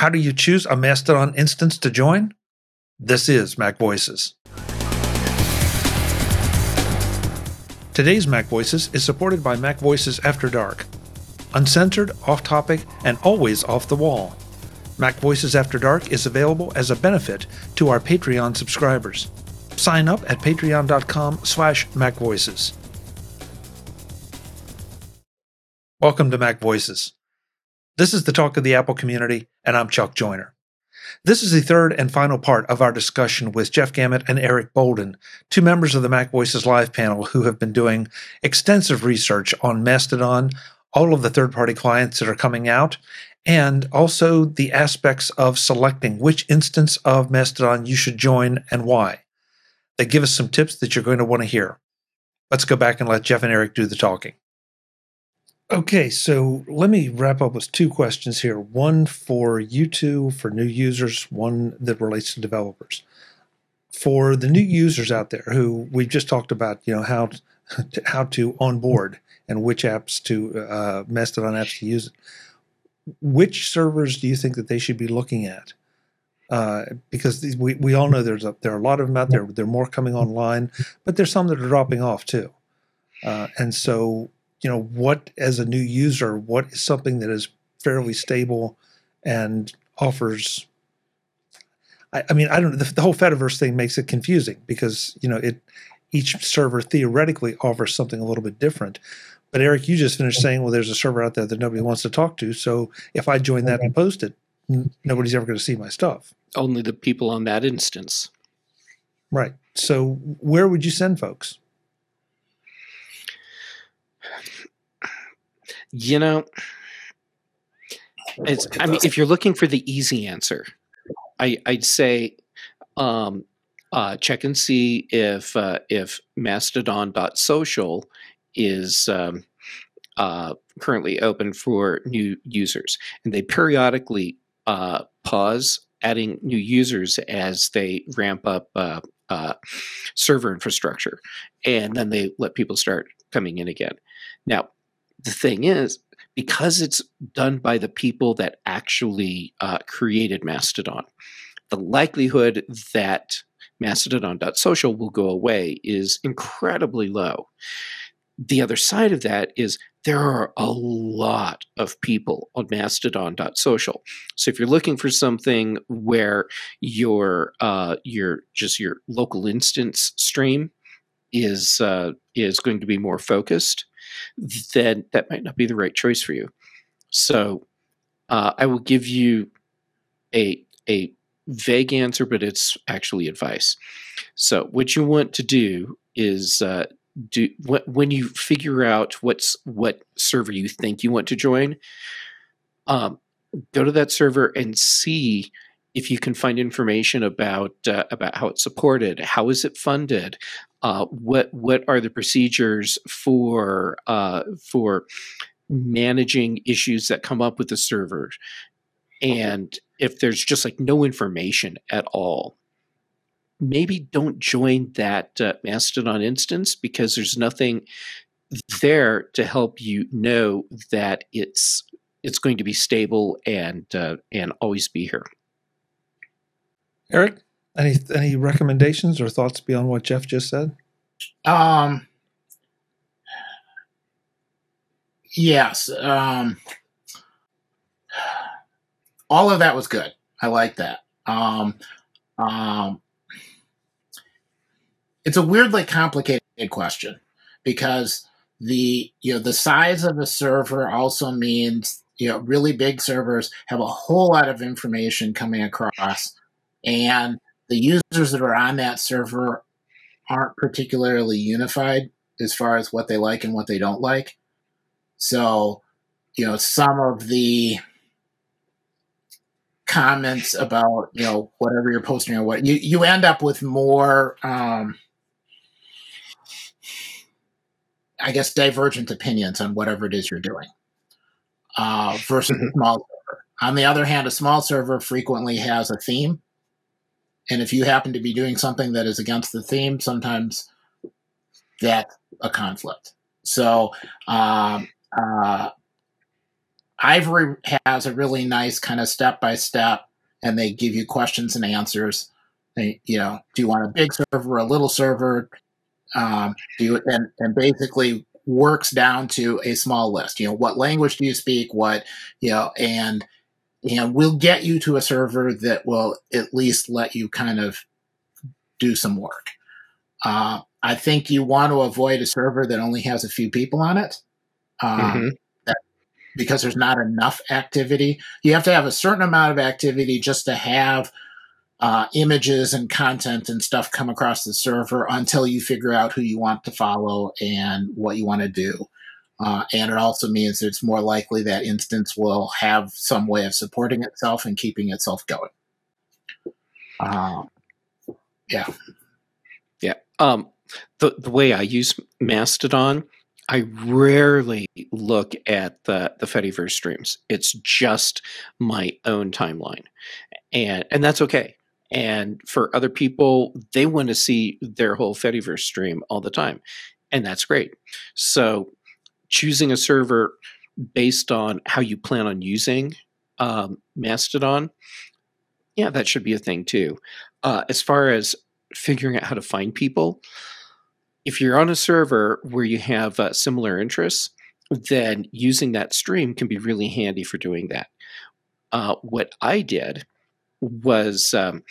How do you choose a Mastodon instance to join? This is Mac Voices. Today's Mac Voices is supported by Mac Voices After Dark. Uncensored, off topic, and always off the wall. Mac Voices After Dark is available as a benefit to our Patreon subscribers. Sign up at patreon.com slash macvoices. Welcome to Mac Voices. This is the talk of the Apple community, and I'm Chuck Joiner. This is the third and final part of our discussion with Jeff Gamet and Eric Bolden, two members of the Mac Voices Live panel who have been doing extensive research on Mastodon, all of the third party clients that are coming out, and also the aspects of selecting which instance of Mastodon you should join and why. They give us some tips that you're going to want to hear. Let's go back and let Jeff and Eric do the talking. Okay, so let me wrap up with two questions here. One for you two, for new users, one that relates to developers. For the new users out there who we've just talked about, you know, how to, how to onboard and which apps to uh, Mastodon apps to use. Which servers do you think that they should be looking at? Uh, because we, we all know there's a, there are a lot of them out there. There are more coming online, but there's some that are dropping off too. Uh, and so you know what as a new user what is something that is fairly stable and offers I, I mean I don't the, the whole Fediverse thing makes it confusing because you know it each server theoretically offers something a little bit different. But Eric, you just finished saying, well, there's a server out there that nobody wants to talk to. So if I join that and post it, n- nobody's ever going to see my stuff. Only the people on that instance. Right. So where would you send folks? You know, it's. I mean, if you're looking for the easy answer, I, I'd say um, uh, check and see if uh, if Mastodon.social is um, uh, currently open for new users, and they periodically uh, pause adding new users as they ramp up uh, uh, server infrastructure, and then they let people start coming in again. Now, the thing is, because it's done by the people that actually uh, created Mastodon, the likelihood that Mastodon.social will go away is incredibly low. The other side of that is there are a lot of people on Mastodon.social. So if you're looking for something where your uh, your just your local instance stream is uh, is going to be more focused, then that might not be the right choice for you. So uh, I will give you a a vague answer, but it's actually advice. So what you want to do is uh, do when you figure out what's what server you think you want to join. Um, go to that server and see if you can find information about uh, about how it's supported, how is it funded, uh, what what are the procedures for uh, for managing issues that come up with the server, and if there's just like no information at all, maybe don't join that uh, Mastodon instance because there's nothing there to help you know that it's it's going to be stable and uh, and always be here. Eric? Any any recommendations or thoughts beyond what Jeff just said? Um. Yes. Um. All of that was good. I like that. Um. Um. It's a weirdly complicated question because the you know the size of the server also means you know really big servers have a whole lot of information coming across and the users that are on that server aren't particularly unified as far as what they like and what they don't like. So, you know, some of the comments about, you know, whatever you're posting or what you, you end up with more um I guess divergent opinions on whatever it is you're doing. Uh, versus a small server. On the other hand, a small server frequently has a theme and if you happen to be doing something that is against the theme, sometimes that's a conflict. So, um, uh, Ivory has a really nice kind of step by step, and they give you questions and answers. They, you know, do you want a big server, a little server? Um, do you, and and basically works down to a small list. You know, what language do you speak? What you know, and and we'll get you to a server that will at least let you kind of do some work. Uh, I think you want to avoid a server that only has a few people on it. Um, mm-hmm. that, because there's not enough activity. You have to have a certain amount of activity just to have uh, images and content and stuff come across the server until you figure out who you want to follow and what you want to do. Uh, and it also means that it's more likely that instance will have some way of supporting itself and keeping itself going. Uh, yeah. Yeah. Um, the, the way I use Mastodon, I rarely look at the, the Fediverse streams. It's just my own timeline. And, and that's okay. And for other people, they want to see their whole Fediverse stream all the time. And that's great. So choosing a server based on how you plan on using um, Mastodon, yeah, that should be a thing too. Uh, as far as figuring out how to find people, if you're on a server where you have uh, similar interests, then using that stream can be really handy for doing that. Uh, what I did was um,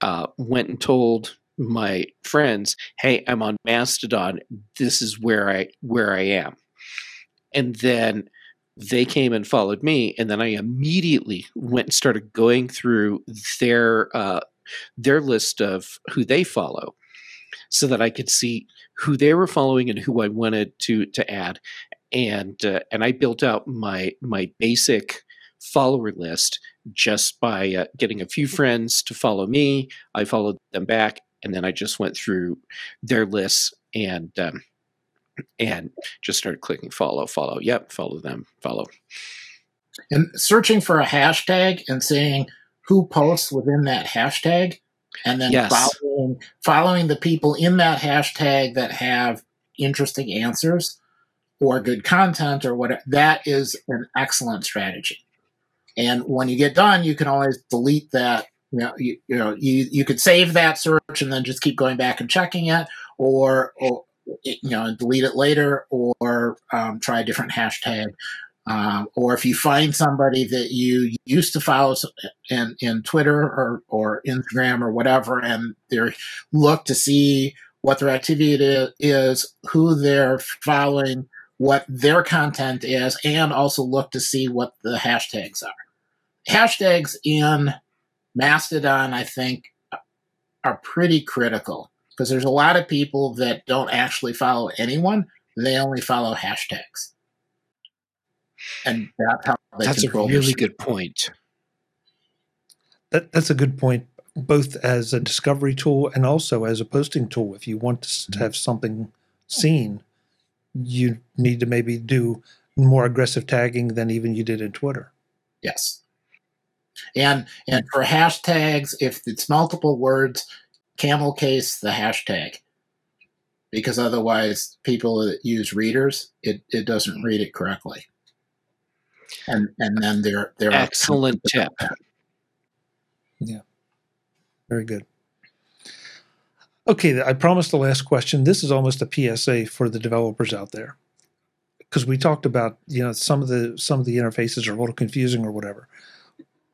uh, went and told my friends, "Hey, I'm on Mastodon. This is where I where I am." And then they came and followed me, and then I immediately went and started going through their uh, their list of who they follow, so that I could see who they were following and who I wanted to to add, and uh, and I built out my my basic follower list just by uh, getting a few friends to follow me. I followed them back, and then I just went through their lists and um, and just start clicking follow, follow. Yep, follow them, follow. And searching for a hashtag and seeing who posts within that hashtag, and then yes. following following the people in that hashtag that have interesting answers or good content or whatever. That is an excellent strategy. And when you get done, you can always delete that. You know, you, you know, you, you could save that search and then just keep going back and checking it, or, or you know, delete it later or um, try a different hashtag. Um, or if you find somebody that you used to follow in, in Twitter or, or Instagram or whatever, and they look to see what their activity is, who they're following, what their content is, and also look to see what the hashtags are. Hashtags in Mastodon, I think, are pretty critical because there's a lot of people that don't actually follow anyone; they only follow hashtags, and that's how they that's a really good point. That that's a good point, both as a discovery tool and also as a posting tool. If you want to mm-hmm. have something seen, you need to maybe do more aggressive tagging than even you did in Twitter. Yes. And and for hashtags, if it's multiple words, camel case the hashtag. Because otherwise people that use readers it, it doesn't read it correctly. And and then they're they're excellent tip. yeah. Very good. Okay i promised the last question. This is almost a psa for the developers out there. Because we talked about you know some of the some of the interfaces are a little confusing or whatever.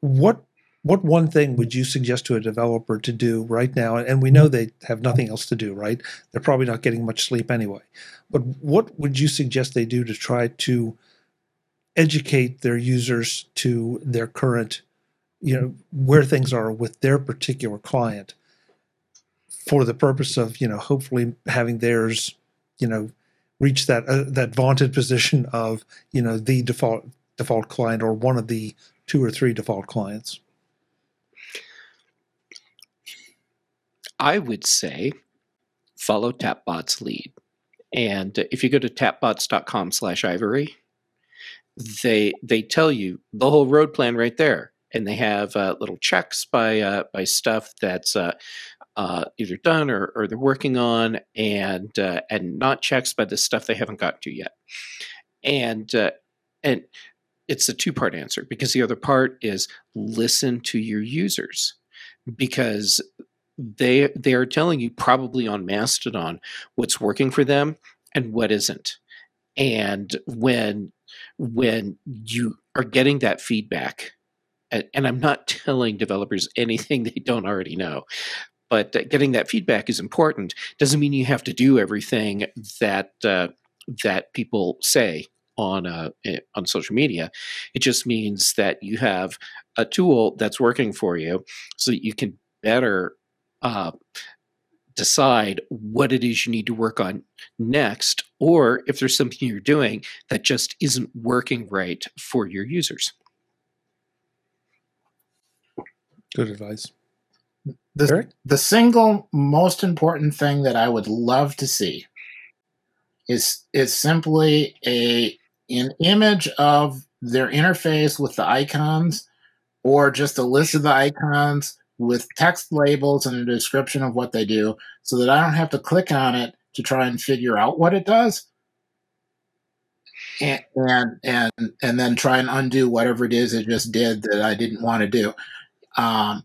What what one thing would you suggest to a developer to do right now? And we know they have nothing else to do, right? They're probably not getting much sleep anyway. But what would you suggest they do to try to educate their users to their current, you know, where things are with their particular client for the purpose of, you know, hopefully having theirs, you know, reach that uh, that vaunted position of, you know, the default default client or one of the two or three default clients? I would say follow Tapbot's lead. And if you go to tapbots.com slash ivory, they they tell you the whole road plan right there. And they have uh, little checks by uh, by stuff that's uh, uh either done or, or they're working on, and uh, and not checks by the stuff they haven't got to yet. And uh, and it's a two part answer because the other part is listen to your users because they they are telling you probably on Mastodon what's working for them and what isn't. And when when you are getting that feedback, and, I'm not telling developers anything they don't already know, but getting that feedback is important. Doesn't mean you have to do everything that uh, that people say on uh, eh, on social media. It just means that you have a tool that's working for you, so that you can better uh, decide what it is you need to work on next, or if there's something you're doing that just isn't working right for your users. Good advice. The, the single most important thing that I would love to see is is simply a an image of their interface with the icons or just a list of the icons with text labels and a description of what they do so that I don't have to click on it to try and figure out what it does. And, and and and then try and undo whatever it is it just did that I didn't want to do. Um,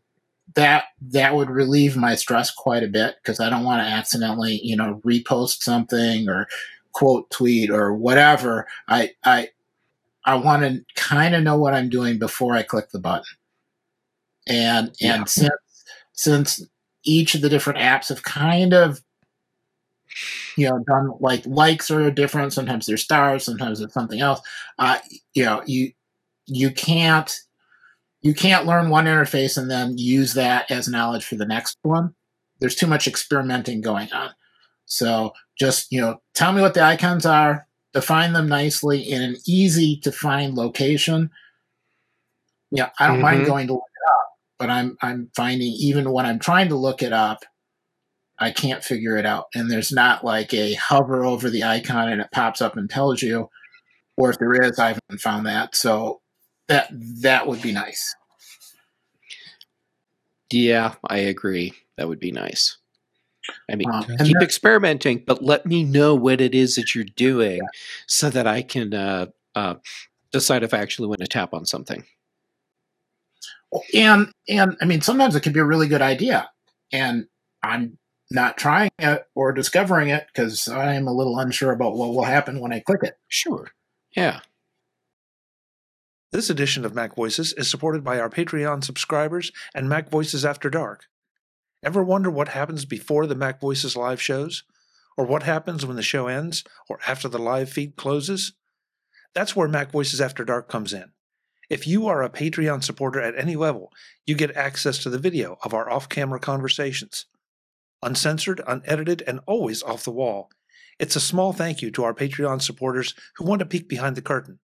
that that would relieve my stress quite a bit because I don't want to accidentally, you know, repost something or quote tweet or whatever. I I I want to kind of know what I'm doing before I click the button and and yeah. since since each of the different apps have kind of you know done like likes are different. Sometimes they're stars sometimes it's something else. Uh, you know you you can't you can't learn one interface and then use that as knowledge for the next one. There's too much experimenting going on. So just you know tell me what the icons are define them nicely in an easy to find location. Yeah i don't mm-hmm. mind going to but I'm I'm finding even when I'm trying to look it up, I can't figure it out. And there's not like a hover over the icon and it pops up and tells you, or if there is, I haven't found that. So that that would be nice. Yeah, I agree. That would be nice. I mean, um, keep experimenting, but let me know what it is that you're doing yeah. so that I can uh, uh, decide if I actually want to tap on something and and I mean sometimes it can be a really good idea, and I'm not trying it or discovering it because I'm a little unsure about what will happen when I click it. Sure, yeah. This edition of Mac Voices is supported by our Patreon subscribers and Mac Voices After Dark. Ever wonder what happens before the Mac Voices live shows? Or what happens when the show ends or after the live feed closes? That's where Mac Voices After Dark comes in. If you are a Patreon supporter at any level, you get access to the video of our off camera conversations. Uncensored, unedited, and always off the wall. It's a small thank you to our Patreon supporters who want to peek behind the curtain.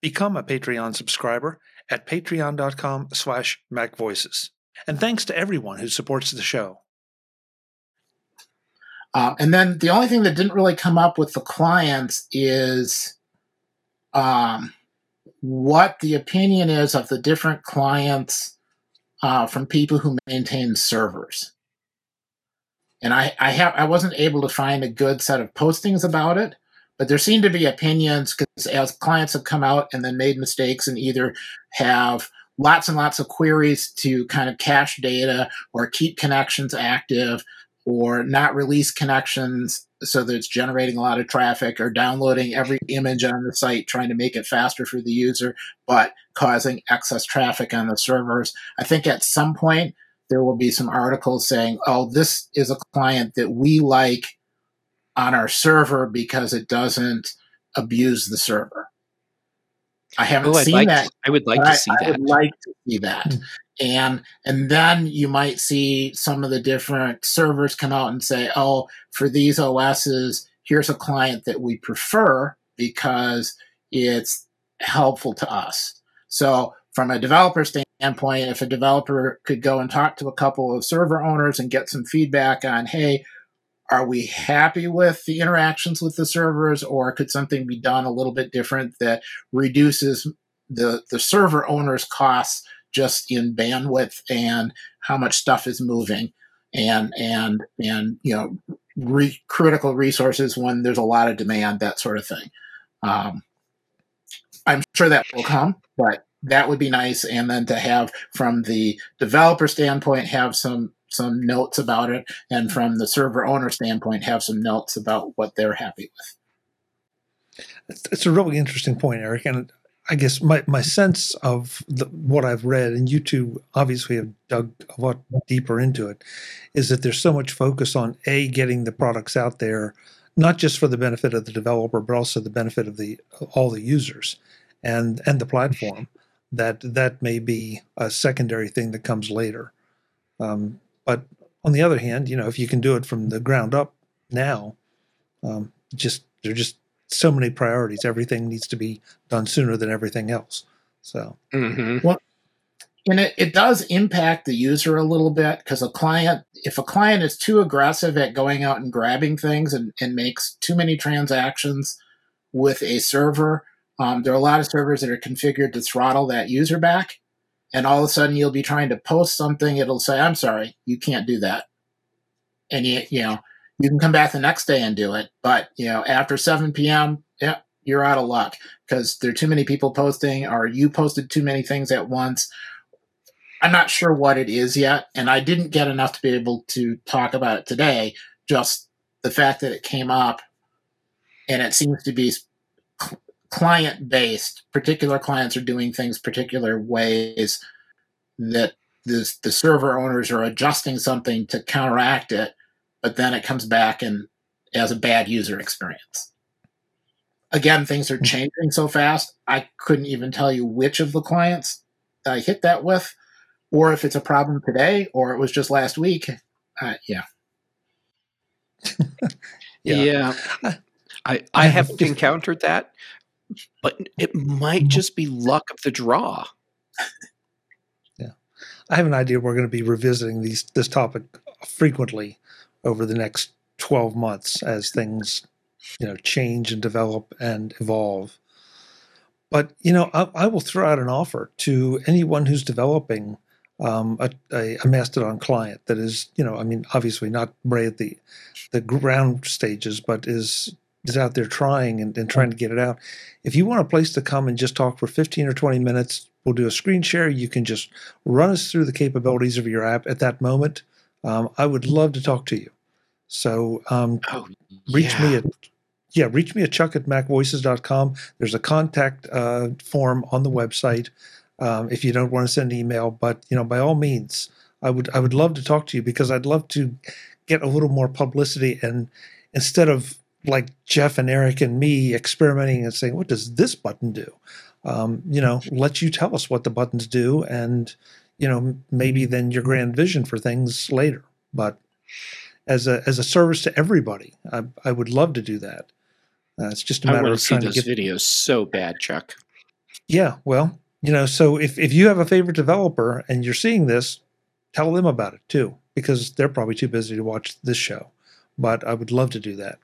Become a Patreon subscriber at patreon.com slash macvoices. And thanks to everyone who supports the show. Uh, and then the only thing that didn't really come up with the clients is um, what the opinion is of the different clients uh, from people who maintain servers. And I, I have I wasn't able to find a good set of postings about it, but there seem to be opinions because as clients have come out and then made mistakes and either have lots and lots of queries to kind of cache data or keep connections active or not release connections so that it's generating a lot of traffic or downloading every image on the site trying to make it faster for the user but causing excess traffic on the servers. I think at some point there will be some articles saying oh this is a client that we like on our server because it doesn't abuse the server. I haven't oh, seen like that to, i would like to I, see I that. would like to see that. Mm-hmm and and then you might see some of the different servers come out and say oh for these os's here's a client that we prefer because it's helpful to us. So from a developer standpoint if a developer could go and talk to a couple of server owners and get some feedback on hey are we happy with the interactions with the servers or could something be done a little bit different that reduces the the server owners costs just in bandwidth and how much stuff is moving and and and you know re- critical resources when there's a lot of demand that sort of thing um, I'm sure that will come, but that would be nice. And then to have from the developer standpoint, have some some notes about it, and from the server owner standpoint, have some notes about what they're happy with. It's a really interesting point, Eric, and I guess my, my sense of the, what I've read, and you two obviously have dug a lot deeper into it, is that there's so much focus on a getting the products out there, not just for the benefit of the developer, but also the benefit of the all the users and and the platform. That that may be a secondary thing that comes later. Um, but on the other hand, you know, if you can do it from the ground up now, um, just they're just so many priorities. Everything needs to be done sooner than everything else. So, mm-hmm. well, and it, it does impact the user a little bit because a client, if a client is too aggressive at going out and grabbing things and, and makes too many transactions with a server, um, there are a lot of servers that are configured to throttle that user back. And all of a sudden, you'll be trying to post something. It'll say, "I'm sorry, you can't do that," and you, you know, you can come back the next day and do it. But you know, after 7 p.m., yeah, you're out of luck because there are too many people posting, or you posted too many things at once. I'm not sure what it is yet, and I didn't get enough to be able to talk about it today. Just the fact that it came up, and it seems to be client based. Particular clients are doing things particular ways that the the server owners are adjusting something to counteract it but then it comes back and as a bad user experience. Again, things are changing so fast, I couldn't even tell you which of the clients I hit that with, or if it's a problem today, or it was just last week. Uh, yeah. yeah. yeah. I, I haven't encountered that, but it might mm-hmm. just be luck of the draw. Yeah. I have an idea we're going to be revisiting these this topic frequently over the next 12 months as things you know change and develop and evolve. But you know I, I will throw out an offer to anyone who's developing um, a, a, a, mastodon client that is you know i mean obviously not right at the the ground stages but is is out there trying and, and trying to get it out. If you want a place to come and just talk for 15 or 20 minutes we'll do a screen share. You can just run us through the capabilities of your app at that moment um, I would love to talk to you. So um, oh, reach yeah. me at yeah, reach me at chuck at macvoices.com. There's a contact uh, form on the website um, if you don't want to send an email. But you know, by all means, I would I would love to talk to you because I'd love to get a little more publicity and instead of like Jeff and Eric and me experimenting and saying, "What does this button do?" Um, you know, let you tell us what the buttons do, and you know, maybe then your grand vision for things later. But as a as a service to everybody, I, I would love to do that. Uh, it's just a matter of trying to get videos so bad, Chuck. Yeah, well, you know, so if if you have a favorite developer and you're seeing this, tell them about it too, because they're probably too busy to watch this show. But I would love to do that.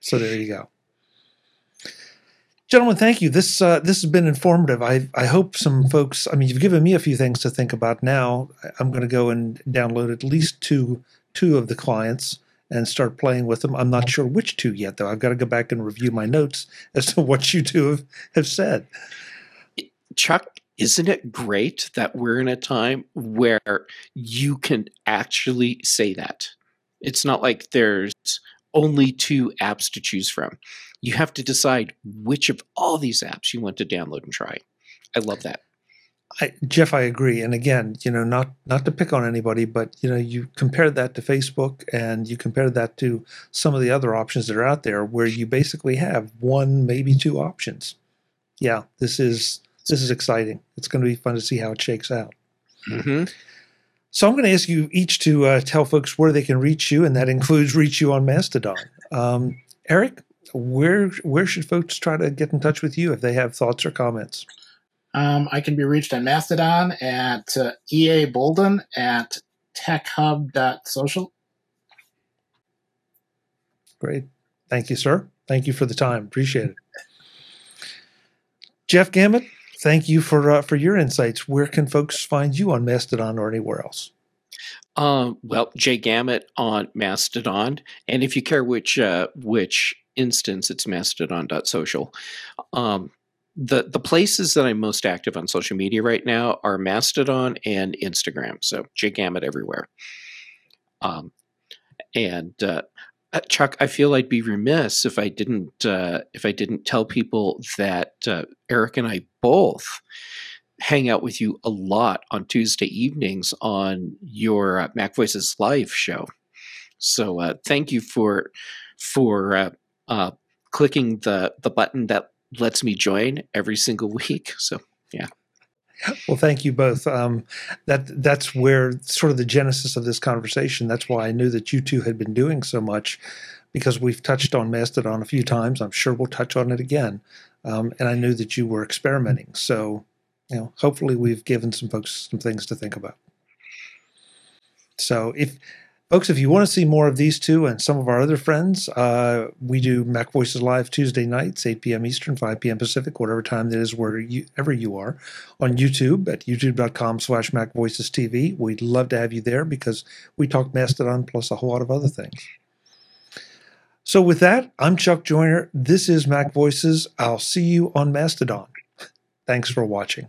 So there you go. Gentlemen, thank you. This uh, this has been informative. I I hope some folks. I mean, you've given me a few things to think about. Now I'm going to go and download at least two two of the clients and start playing with them. I'm not sure which two yet, though. I've got to go back and review my notes as to what you two have, have said. Chuck, isn't it great that we're in a time where you can actually say that? It's not like there's only two apps to choose from you have to decide which of all these apps you want to download and try. I love that. I, Jeff, I agree. And again, you know, not not to pick on anybody, but you know, you compare that to Facebook, and you compare that to some of the other options that are out there, where you basically have one, maybe two options. Yeah, this is this is exciting. It's going to be fun to see how it shakes out. Mm-hmm. So I'm going to ask you each to uh, tell folks where they can reach you, and that includes reach you on Mastodon. Um, Eric, where where should folks try to get in touch with you if they have thoughts or comments? Um, I can be reached on Mastodon at uh, EA Bolden at techhub.social. Great. Thank you, sir. Thank you for the time. Appreciate it. Jeff Gamet, thank you for uh, for your insights. Where can folks find you on Mastodon or anywhere else? Um, well, Jay Gamet on Mastodon, and if you care which uh, which instance, it's mastodon.social. Um, the the places that I'm most active on social media right now are Mastodon and Instagram. So Jay Gamet everywhere. Um, and uh, uh, Chuck, I feel I'd be remiss if I didn't uh, if I didn't tell people that uh, Eric and I both hang out with you a lot on Tuesday evenings on your uh, Mac Voices live show. So uh, thank you for for clicking the the button that lets me join every single week. So yeah. Well, thank you both. Um, that that's where sort of the genesis of this conversation. That's why I knew that you two had been doing so much, because we've touched on Mastodon a few times. I'm sure we'll touch on it again, um, and I knew that you were experimenting. So, you know, hopefully, we've given some folks some things to think about. So, if Folks, if you want to see more of these two and some of our other friends, uh, we do Mac Voices Live Tuesday nights, 8 p.m. Eastern, 5 p.m. Pacific, whatever time that is wherever you are, on YouTube at youtube.com slash TV. We'd love to have you there because we talk Mastodon plus a whole lot of other things. So with that, I'm Chuck Joiner. This is Mac Voices. I'll see you on Mastodon. Thanks for watching.